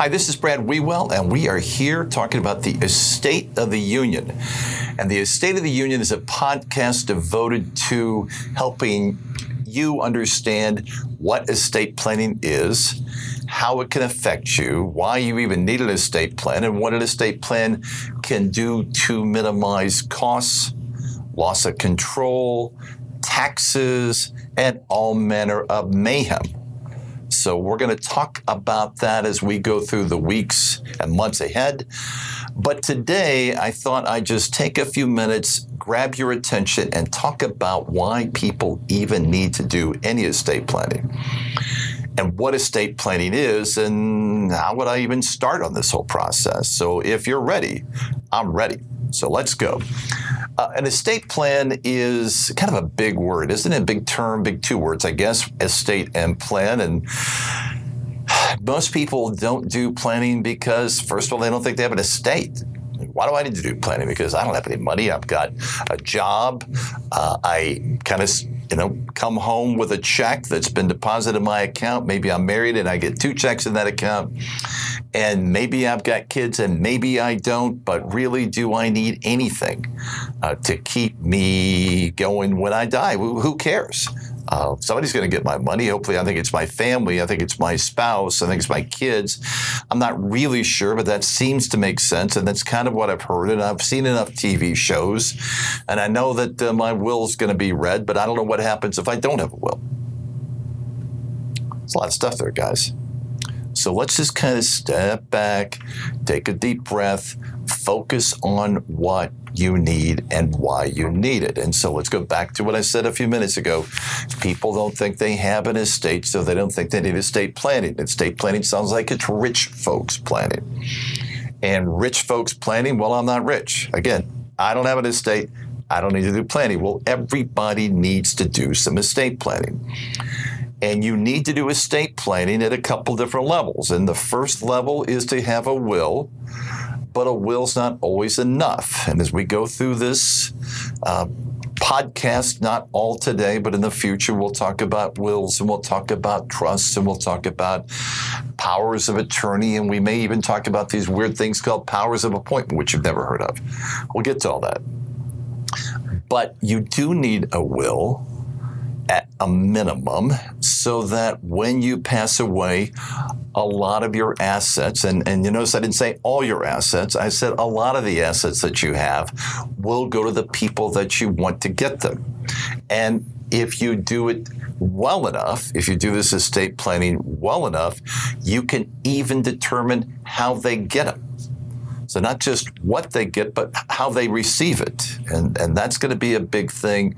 Hi, this is Brad Wiewel, and we are here talking about the Estate of the Union. And the Estate of the Union is a podcast devoted to helping you understand what estate planning is, how it can affect you, why you even need an estate plan, and what an estate plan can do to minimize costs, loss of control, taxes, and all manner of mayhem. So, we're going to talk about that as we go through the weeks and months ahead. But today, I thought I'd just take a few minutes, grab your attention, and talk about why people even need to do any estate planning and what estate planning is, and how would I even start on this whole process. So, if you're ready, I'm ready. So, let's go. Uh, an estate plan is kind of a big word, isn't it? Big term, big two words, I guess, estate and plan. And most people don't do planning because, first of all, they don't think they have an estate. Why do I need to do planning? Because I don't have any money. I've got a job. Uh, I kind of, you know, come home with a check that's been deposited in my account. Maybe I'm married and I get two checks in that account. And maybe I've got kids and maybe I don't. But really, do I need anything uh, to keep me going when I die? Who cares? Uh, somebody's going to get my money. Hopefully, I think it's my family. I think it's my spouse. I think it's my kids. I'm not really sure, but that seems to make sense. And that's kind of what I've heard. And I've seen enough TV shows. And I know that uh, my will is going to be read, but I don't know what happens if I don't have a will. It's a lot of stuff there, guys. So let's just kind of step back, take a deep breath, focus on what you need and why you need it. And so let's go back to what I said a few minutes ago. People don't think they have an estate, so they don't think they need estate planning. Estate planning sounds like it's rich folks planning. And rich folks planning, well, I'm not rich. Again, I don't have an estate. I don't need to do planning. Well, everybody needs to do some estate planning. And you need to do estate planning at a couple different levels. And the first level is to have a will but a will's not always enough. And as we go through this uh, podcast, not all today, but in the future, we'll talk about wills and we'll talk about trusts and we'll talk about powers of attorney. And we may even talk about these weird things called powers of appointment, which you've never heard of. We'll get to all that. But you do need a will at a minimum so that when you pass away, a lot of your assets, and, and you notice I didn't say all your assets, I said a lot of the assets that you have will go to the people that you want to get them. And if you do it well enough, if you do this estate planning well enough, you can even determine how they get them. So not just what they get, but how they receive it. And, and that's going to be a big thing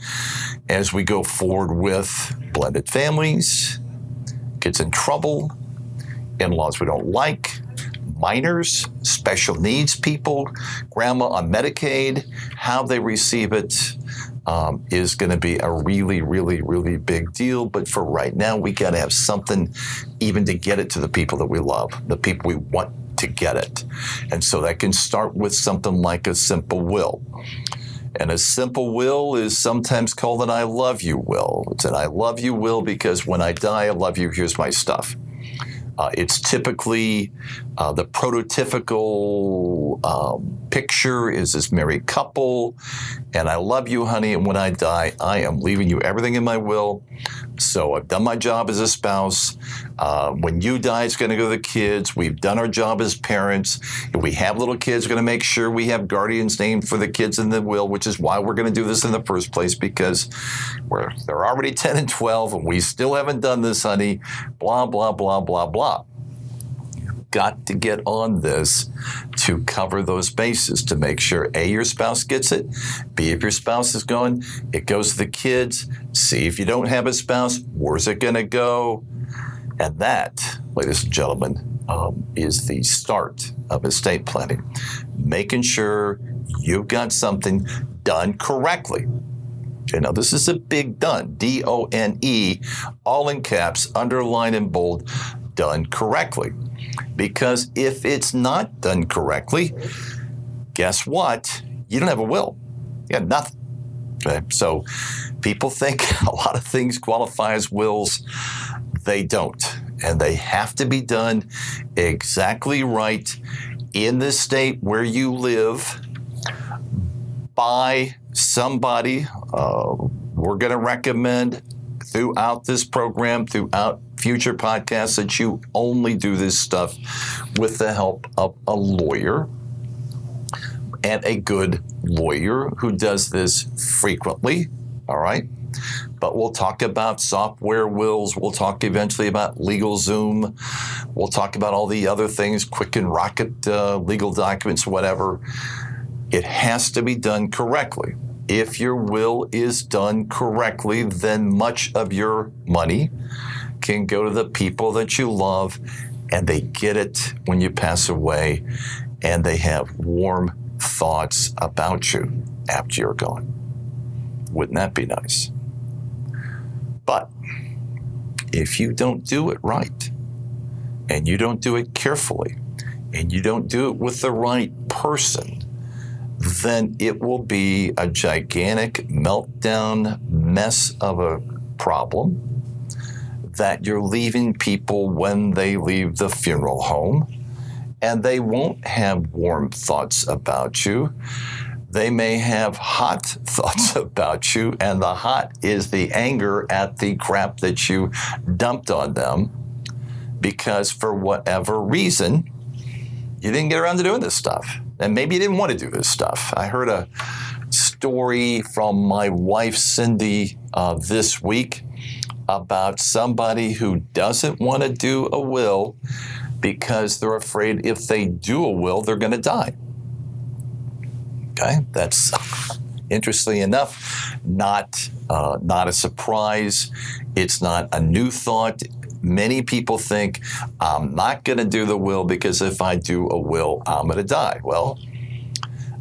as we go forward with blended families, kids in trouble, in-laws we don't like, minors, special needs people, grandma on Medicaid, how they receive it um, is going to be a really, really, really big deal. But for right now, we got to have something even to get it to the people that we love, the people we want to get it. And so that can start with something like a simple will. And a simple will is sometimes called an I love you will. It's an I love you will because when I die, I love you, here's my stuff. Uh, it's typically uh, the prototypical um, picture is this married couple, and I love you, honey, and when I die, I am leaving you everything in my will. So I've done my job as a spouse. Uh, when you die, it's going to go to the kids. We've done our job as parents. If we have little kids, we're going to make sure we have guardians named for the kids in the will, which is why we're going to do this in the first place because we're, they're already 10 and 12 and we still haven't done this, honey. Blah, blah, blah, blah, blah got to get on this to cover those bases to make sure A, your spouse gets it, B, if your spouse is going, it goes to the kids, C, if you don't have a spouse, where's it going to go? And that, ladies and gentlemen, um, is the start of estate planning. Making sure you've got something done correctly. You know, this is a big done, D O N E, all in caps, underline in bold, done correctly. Because if it's not done correctly, guess what? You don't have a will. You have nothing. Okay? So people think a lot of things qualify as wills. They don't. and they have to be done exactly right in the state where you live by somebody. Uh, we're going to recommend throughout this program, throughout future podcasts, that you only do this stuff with the help of a lawyer and a good lawyer who does this frequently. All right. But we'll talk about software wills. We'll talk eventually about LegalZoom. We'll talk about all the other things, Quicken Rocket uh, legal documents, whatever. It has to be done correctly. If your will is done correctly, then much of your money can go to the people that you love and they get it when you pass away and they have warm thoughts about you after you're gone. Wouldn't that be nice? But if you don't do it right, and you don't do it carefully, and you don't do it with the right person, then it will be a gigantic meltdown mess of a problem that you're leaving people when they leave the funeral home, and they won't have warm thoughts about you they may have hot thoughts about you, and the hot is the anger at the crap that you dumped on them because for whatever reason, you didn't get around to doing this stuff. And maybe you didn't want to do this stuff. I heard a story from my wife, Cindy, uh, this week about somebody who doesn't want to do a will because they're afraid if they do a will, they're going to die. Okay, that's interestingly enough not uh, not a surprise. It's not a new thought. Many people think I'm not going to do the will because if I do a will, I'm going to die. Well,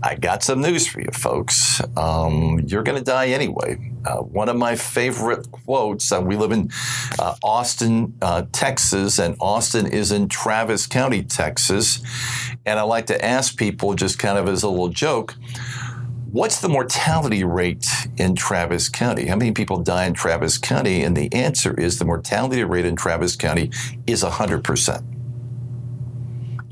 I got some news for you, folks. Um, you're going to die anyway. Uh, one of my favorite quotes uh, we live in uh, Austin, uh, Texas, and Austin is in Travis County, Texas. And I like to ask people, just kind of as a little joke, what's the mortality rate in Travis County? How many people die in Travis County? And the answer is the mortality rate in Travis County is 100%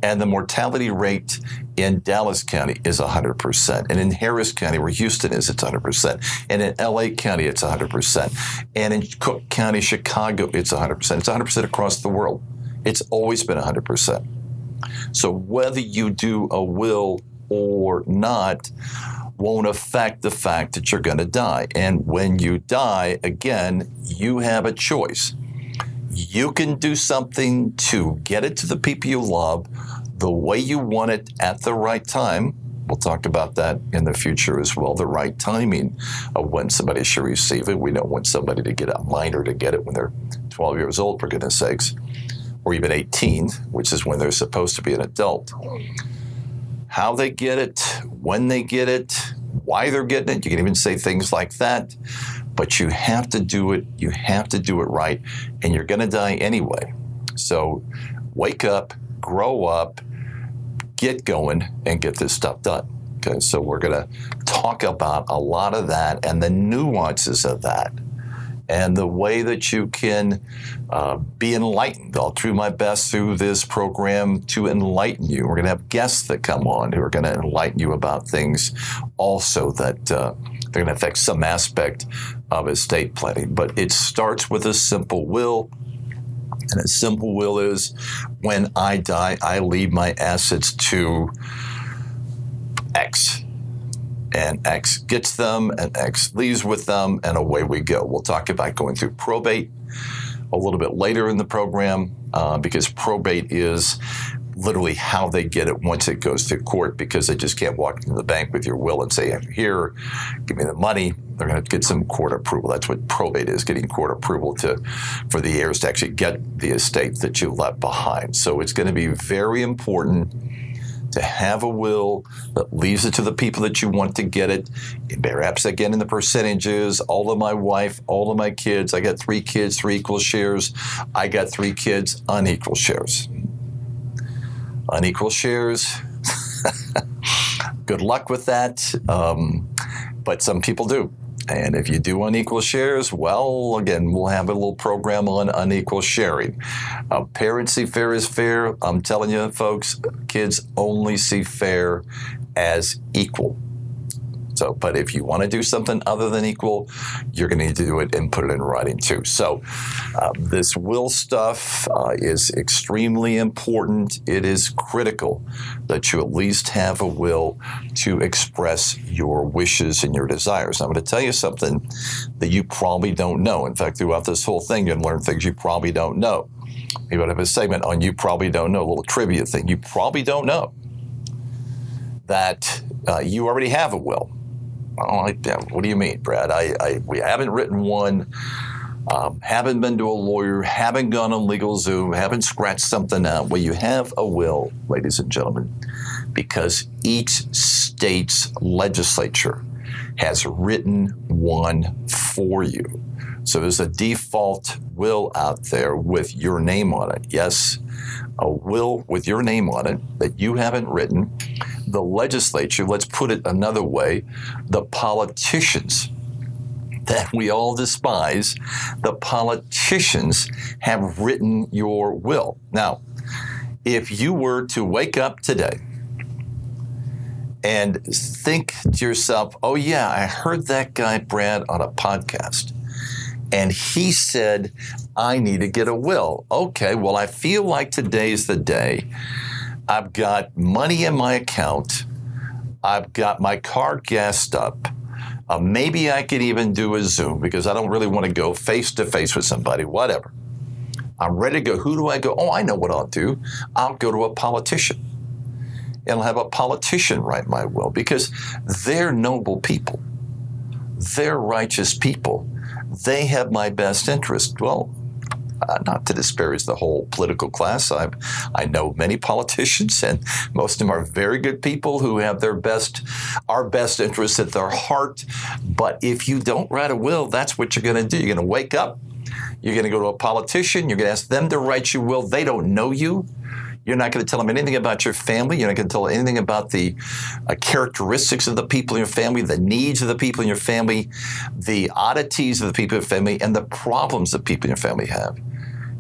and the mortality rate in Dallas County is 100%. And in Harris County, where Houston is, it's 100%. And in LA County, it's 100%. And in Cook County, Chicago, it's 100%. It's 100% across the world. It's always been 100%. So whether you do a will or not won't affect the fact that you're going to die. And when you die, again, you have a choice you can do something to get it to the people you love the way you want it at the right time. We'll talk about that in the future as well. The right timing of when somebody should receive it. We don't want somebody to get a minor to get it when they're 12 years old, for goodness sakes, or even 18, which is when they're supposed to be an adult. How they get it, when they get it, why they're getting it. You can even say things like that but you have to do it. You have to do it right, and you're going to die anyway. So wake up, grow up, get going, and get this stuff done. Okay, so we're going to talk about a lot of that and the nuances of that and the way that you can uh, be enlightened. I'll do my best through this program to enlighten you. We're going to have guests that come on who are going to enlighten you about things also that uh, they're going to affect some aspect of estate planning. But it starts with a simple will. And a simple will is when I die, I leave my assets to X. And X gets them, and X leaves with them, and away we go. We'll talk about going through probate a little bit later in the program uh, because probate is literally how they get it once it goes to court because they just can't walk into the bank with your will and say, I'm here, give me the money. They're going to get some court approval. That's what probate is, getting court approval to for the heirs to actually get the estate that you left behind. So it's going to be very important to have a will that leaves it to the people that you want to get it. Perhaps again in the percentages, all of my wife, all of my kids. I got three kids, three equal shares. I got three kids, unequal shares unequal shares. Good luck with that. Um, but some people do. And if you do unequal shares, well, again, we'll have a little program on unequal sharing. Uh, parents see fair as fair. I'm telling you, folks, kids only see fair as equal. So, but if you want to do something other than equal, you're going to need to do it and put it in writing too. So, uh, this will stuff uh, is extremely important. It is critical that you at least have a will to express your wishes and your desires. I'm going to tell you something that you probably don't know. In fact, throughout this whole thing, you're going to learn things you probably don't know. Maybe I'll have a segment on you probably don't know, a little trivia thing. You probably don't know that uh, you already have a will. I, what do you mean, Brad? I, I we haven't written one. Um, haven't been to a lawyer, haven't gone on LegalZoom, haven't scratched something out. Well, you have a will, ladies and gentlemen, because each state's legislature has written one for you. So there's a default will out there with your name on it. Yes, a will with your name on it that you haven't written. The legislature, let's put it another way, the politicians that we all despise, the politicians have written your will. Now, if you were to wake up today and think to yourself, oh, yeah, I heard that guy, Brad, on a podcast and he said, I need to get a will. Okay, well, I feel like today's the day. I've got money in my account, I've got my car gassed up. Uh, maybe I could even do a Zoom because I don't really want to go face to face with somebody, whatever. I'm ready to go. Who do I go? Oh, I know what I'll do. I'll go to a politician and I'll have a politician write my will because they're noble people. They're righteous people they have my best interest. Well, uh, not to disparage the whole political class. I I know many politicians, and most of them are very good people who have their best, our best interests at their heart. But if you don't write a will, that's what you're going to do. You're going to wake up. You're going to go to a politician. You're going to ask them to write your will. They don't know you. You're not going to tell them anything about your family. You're not going to tell them anything about the uh, characteristics of the people in your family, the needs of the people in your family, the oddities of the people in your family, and the problems that people in your family have.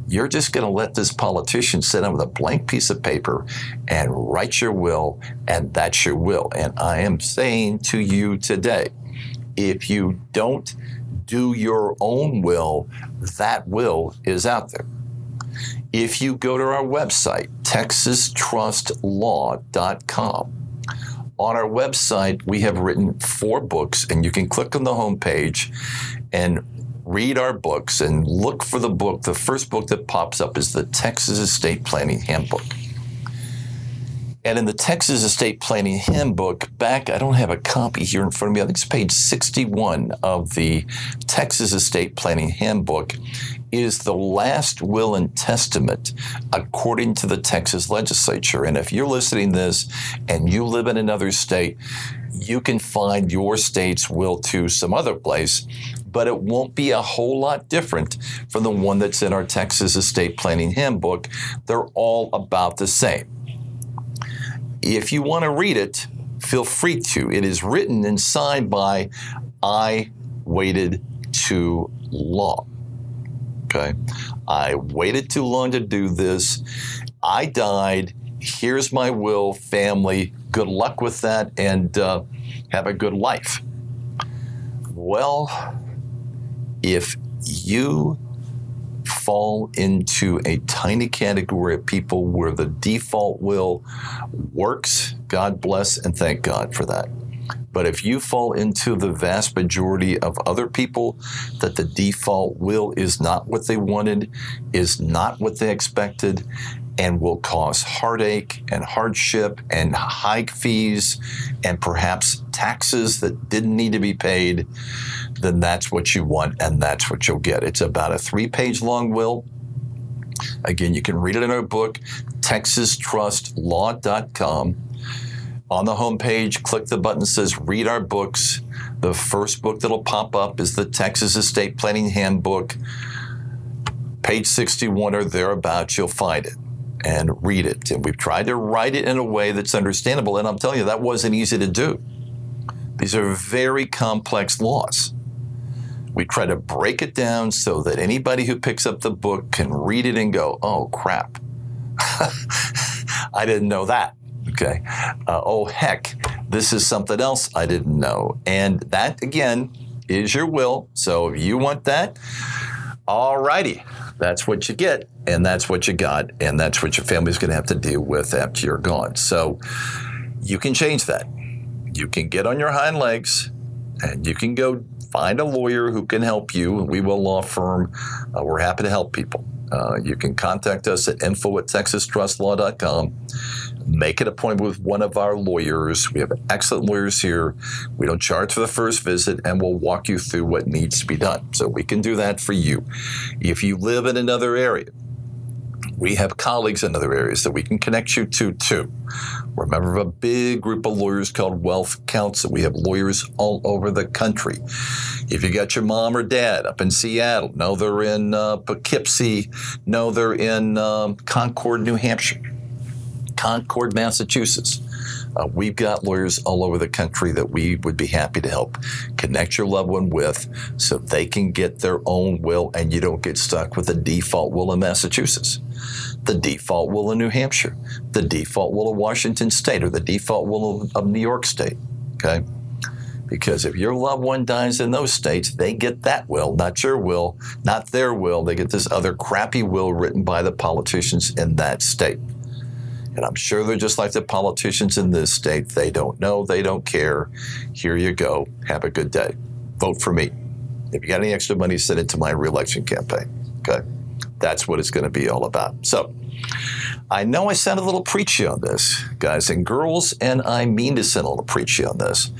You're just going to let this politician sit down with a blank piece of paper and write your will, and that's your will. And I am saying to you today, if you don't do your own will, that will is out there. If you go to our website, texastrustlaw.com, on our website, we have written four books, and you can click on the homepage and read our books and look for the book. The first book that pops up is the Texas Estate Planning Handbook. And in the Texas Estate Planning Handbook, back, I don't have a copy here in front of me, I think it's page 61 of the Texas Estate Planning Handbook, is the last will and testament according to the Texas legislature. And if you're listening to this and you live in another state, you can find your state's will to some other place, but it won't be a whole lot different from the one that's in our Texas Estate Planning Handbook. They're all about the same. If you want to read it, feel free to. It is written and signed by I Waited Too Long. Okay. I waited too long to do this. I died. Here's my will, family. Good luck with that and uh, have a good life. Well, if you fall into a tiny category of people where the default will works, God bless and thank God for that. But if you fall into the vast majority of other people that the default will is not what they wanted, is not what they expected, and will cause heartache and hardship and high fees and perhaps taxes that didn't need to be paid, then that's what you want and that's what you'll get. It's about a three page long will. Again, you can read it in our book, texastrustlaw.com. On the homepage, click the button that says Read Our Books. The first book that'll pop up is the Texas Estate Planning Handbook. Page 61 or thereabouts, you'll find it and read it. And we've tried to write it in a way that's understandable. And I'm telling you, that wasn't easy to do. These are very complex laws. We try to break it down so that anybody who picks up the book can read it and go, oh, crap. I didn't know that. Okay. Uh, oh, heck, this is something else I didn't know. And that, again, is your will. So if you want that, all righty, that's what you get, and that's what you got, and that's what your family's going to have to deal with after you're gone. So you can change that. You can get on your hind legs and you can go find a lawyer who can help you. Wiewel law firm. Uh, we're happy to help people. Uh, you can contact us at info at texastrustlaw.com. Make an appointment with one of our lawyers. We have excellent lawyers here. We don't charge for the first visit, and we'll walk you through what needs to be done. So we can do that for you. If you live in another area, we have colleagues in other areas that we can connect you to too. We're a member of a big group of lawyers called Wealth Counsel. We have lawyers all over the country. If you got your mom or dad up in Seattle, no, they're in uh, Poughkeepsie, no, they're in um, Concord, New Hampshire, Concord, Massachusetts. Uh, we've got lawyers all over the country that we would be happy to help connect your loved one with so they can get their own will and you don't get stuck with a default will in Massachusetts, the default will in New Hampshire, the default will of Washington State, or the default will of, of New York State. Okay? Because if your loved one dies in those states, they get that will, not your will, not their will. They get this other crappy will written by the politicians in that state. And I'm sure they're just like the politicians in this state. They don't know, they don't care. Here you go. Have a good day. Vote for me. If you got any extra money, send it to my reelection campaign. Okay. That's what it's going to be all about. So, I know I sound a little preachy on this, guys and girls, and I mean to sound a little preachy on this.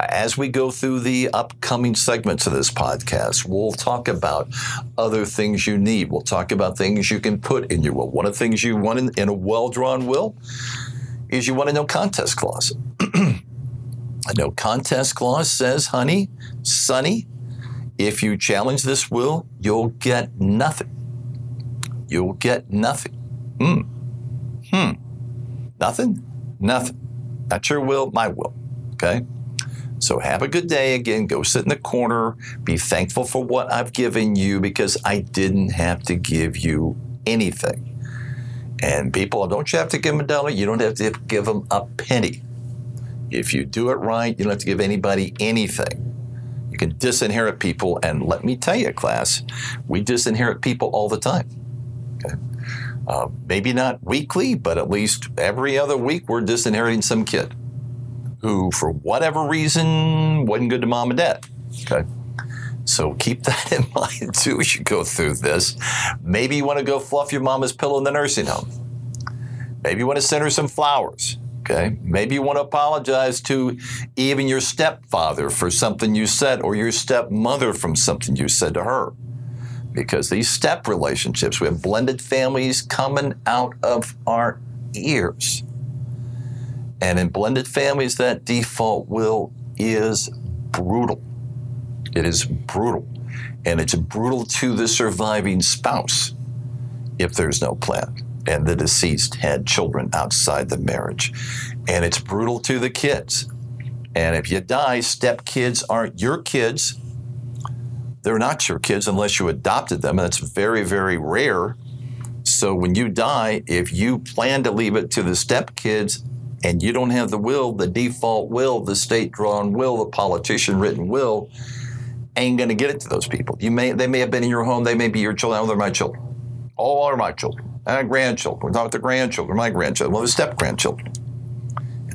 As we go through the upcoming segments of this podcast, we'll talk about other things you need. We'll talk about things you can put in your will. One of the things you want in, in a well drawn will is you want a no contest clause. a no contest clause says, honey, sonny, if you challenge this will, you'll get nothing. You'll get nothing. Hmm. Hmm. Nothing? Nothing. Not your will, my will. Okay? So have a good day again. Go sit in the corner. Be thankful for what I've given you because I didn't have to give you anything. And people, don't you have to give them a dollar? You don't have to give them a penny. If you do it right, you don't have to give anybody anything. You can disinherit people. And let me tell you, class, we disinherit people all the time. Uh, maybe not weekly, but at least every other week, we're disinheriting some kid who, for whatever reason, wasn't good to mom and dad. Okay. So keep that in mind too as you go through this. Maybe you want to go fluff your mama's pillow in the nursing home. Maybe you want to send her some flowers. Okay. Maybe you want to apologize to even your stepfather for something you said or your stepmother from something you said to her because these step relationships, we have blended families coming out of our ears. And in blended families, that default will is brutal. It is brutal. And it's brutal to the surviving spouse if there's no plan and the deceased had children outside the marriage. And it's brutal to the kids. And if you die, step kids aren't your kids they're not your kids unless you adopted them, and that's very, very rare. So when you die, if you plan to leave it to the stepkids and you don't have the will, the default will, the state drawn will, the politician written will, ain't going to get it to those people. You may they may have been in your home, they may be your children. Oh, they're my children. All are my children. And grandchildren. We're talking grandchildren, my grandchildren, well, the step grandchildren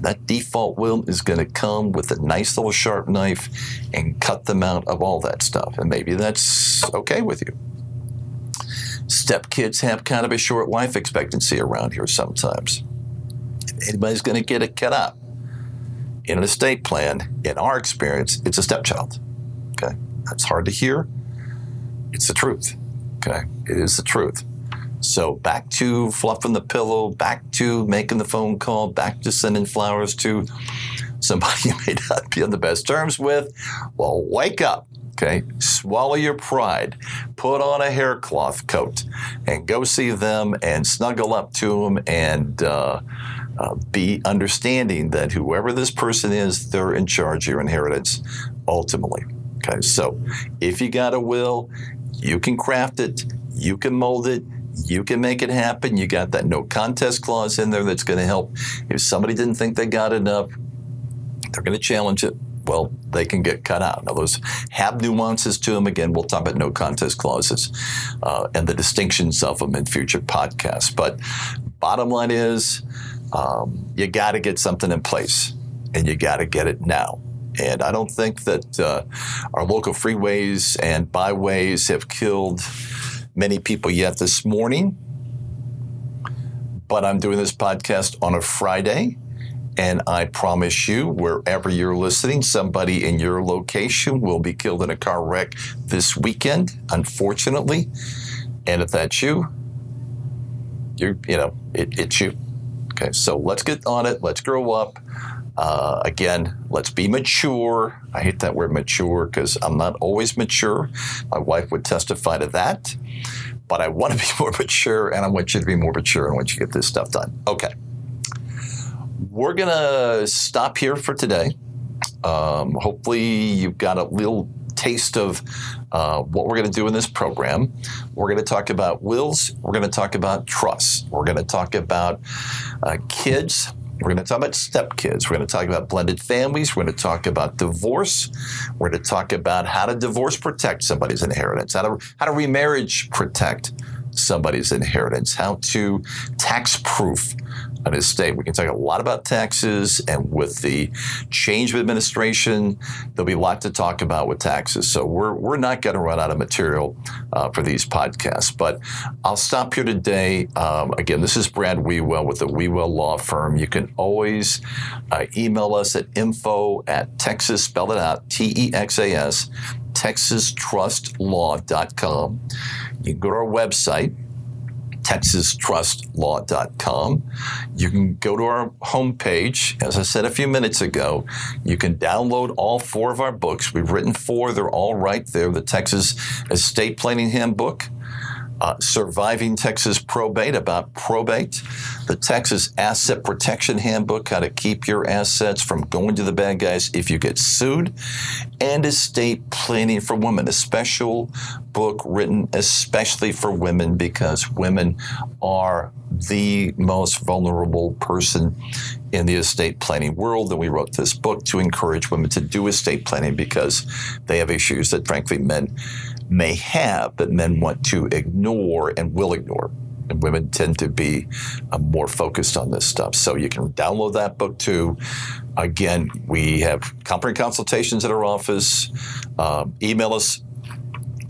that default will is going to come with a nice little sharp knife and cut them out of all that stuff. And maybe that's okay with you. Step kids have kind of a short life expectancy around here sometimes. If anybody's going to get it cut out in an estate plan, in our experience, it's a stepchild. Okay. That's hard to hear. It's the truth. Okay. It is the truth. So back to fluffing the pillow, back to making the phone call, back to sending flowers to somebody you may not be on the best terms with. Well, wake up. Okay, swallow your pride, put on a haircloth coat, and go see them and snuggle up to them and uh, uh, be understanding that whoever this person is, they're in charge of your inheritance ultimately. Okay, so if you got a will, you can craft it, you can mold it, you can make it happen. You got that no contest clause in there that's going to help. If somebody didn't think they got enough, they're going to challenge it. Well, they can get cut out. Now, those have nuances to them. Again, we'll talk about no contest clauses uh, and the distinctions of them in future podcasts. But bottom line is, um, you got to get something in place, and you got to get it now. And I don't think that uh, our local freeways and byways have killed many people yet this morning. But I'm doing this podcast on a Friday. And I promise you, wherever you're listening, somebody in your location will be killed in a car wreck this weekend, unfortunately. And if that's you, you're, you know, it, it's you. Okay, so let's get on it. Let's grow up. Uh, again, let's be mature. I hate that word mature because I'm not always mature. My wife would testify to that. But I want to be more mature and I want you to be more mature and I want you to get this stuff done. Okay. We're going to stop here for today. Um, hopefully, you've got a little taste of uh, what we're going to do in this program. We're going to talk about wills. We're going to talk about trusts. We're going to talk about uh, kids we're going to talk about stepkids. We're going to talk about blended families. We're going to talk about divorce. We're going to talk about how to divorce protect somebody's inheritance, how to, how to remarriage protect somebody's inheritance, how to tax proof an estate. We can talk a lot about taxes, and with the change of administration, there'll be a lot to talk about with taxes. So we're, we're not going to run out of material uh, for these podcasts. But I'll stop here today. Um, again, this is Brad Wiewel with the Wiewel Law Firm. You can always uh, email us at info at Texas, spell it out, T E X A S, texastrustlaw.com. You can go to our website, texastrustlaw.com. You can go to our homepage. As I said a few minutes ago, you can download all four of our books. We've written four, they're all right there. The Texas Estate Planning Handbook, uh, Surviving Texas Probate about probate, the Texas Asset Protection Handbook, how to keep your assets from going to the bad guys if you get sued, and Estate Planning for Women, a special book written especially for women because women are the most vulnerable person in the estate planning world. And we wrote this book to encourage women to do estate planning because they have issues that, frankly, men may have that men want to ignore and will ignore. And women tend to be uh, more focused on this stuff. So you can download that book too. Again, we have comprehensive consultations at our office. Um, email us.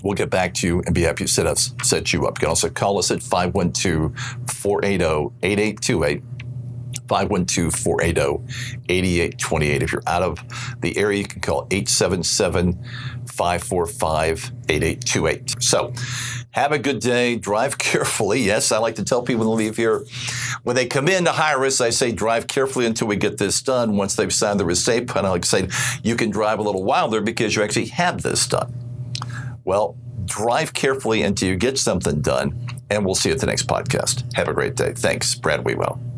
We'll get back to you and be happy to set, us, set you up. You can also call us at 512 480 8828. 512 480 8828. If you're out of the area, you can call 877 545 8828. So, have a good day. Drive carefully. Yes, I like to tell people to leave here. When they come in to hire us, I say drive carefully until we get this done. Once they've signed the receipt, and I like say you can drive a little wilder because you actually have this done. Well, drive carefully until you get something done, and we'll see you at the next podcast. Have a great day. Thanks, Brad Wiewel.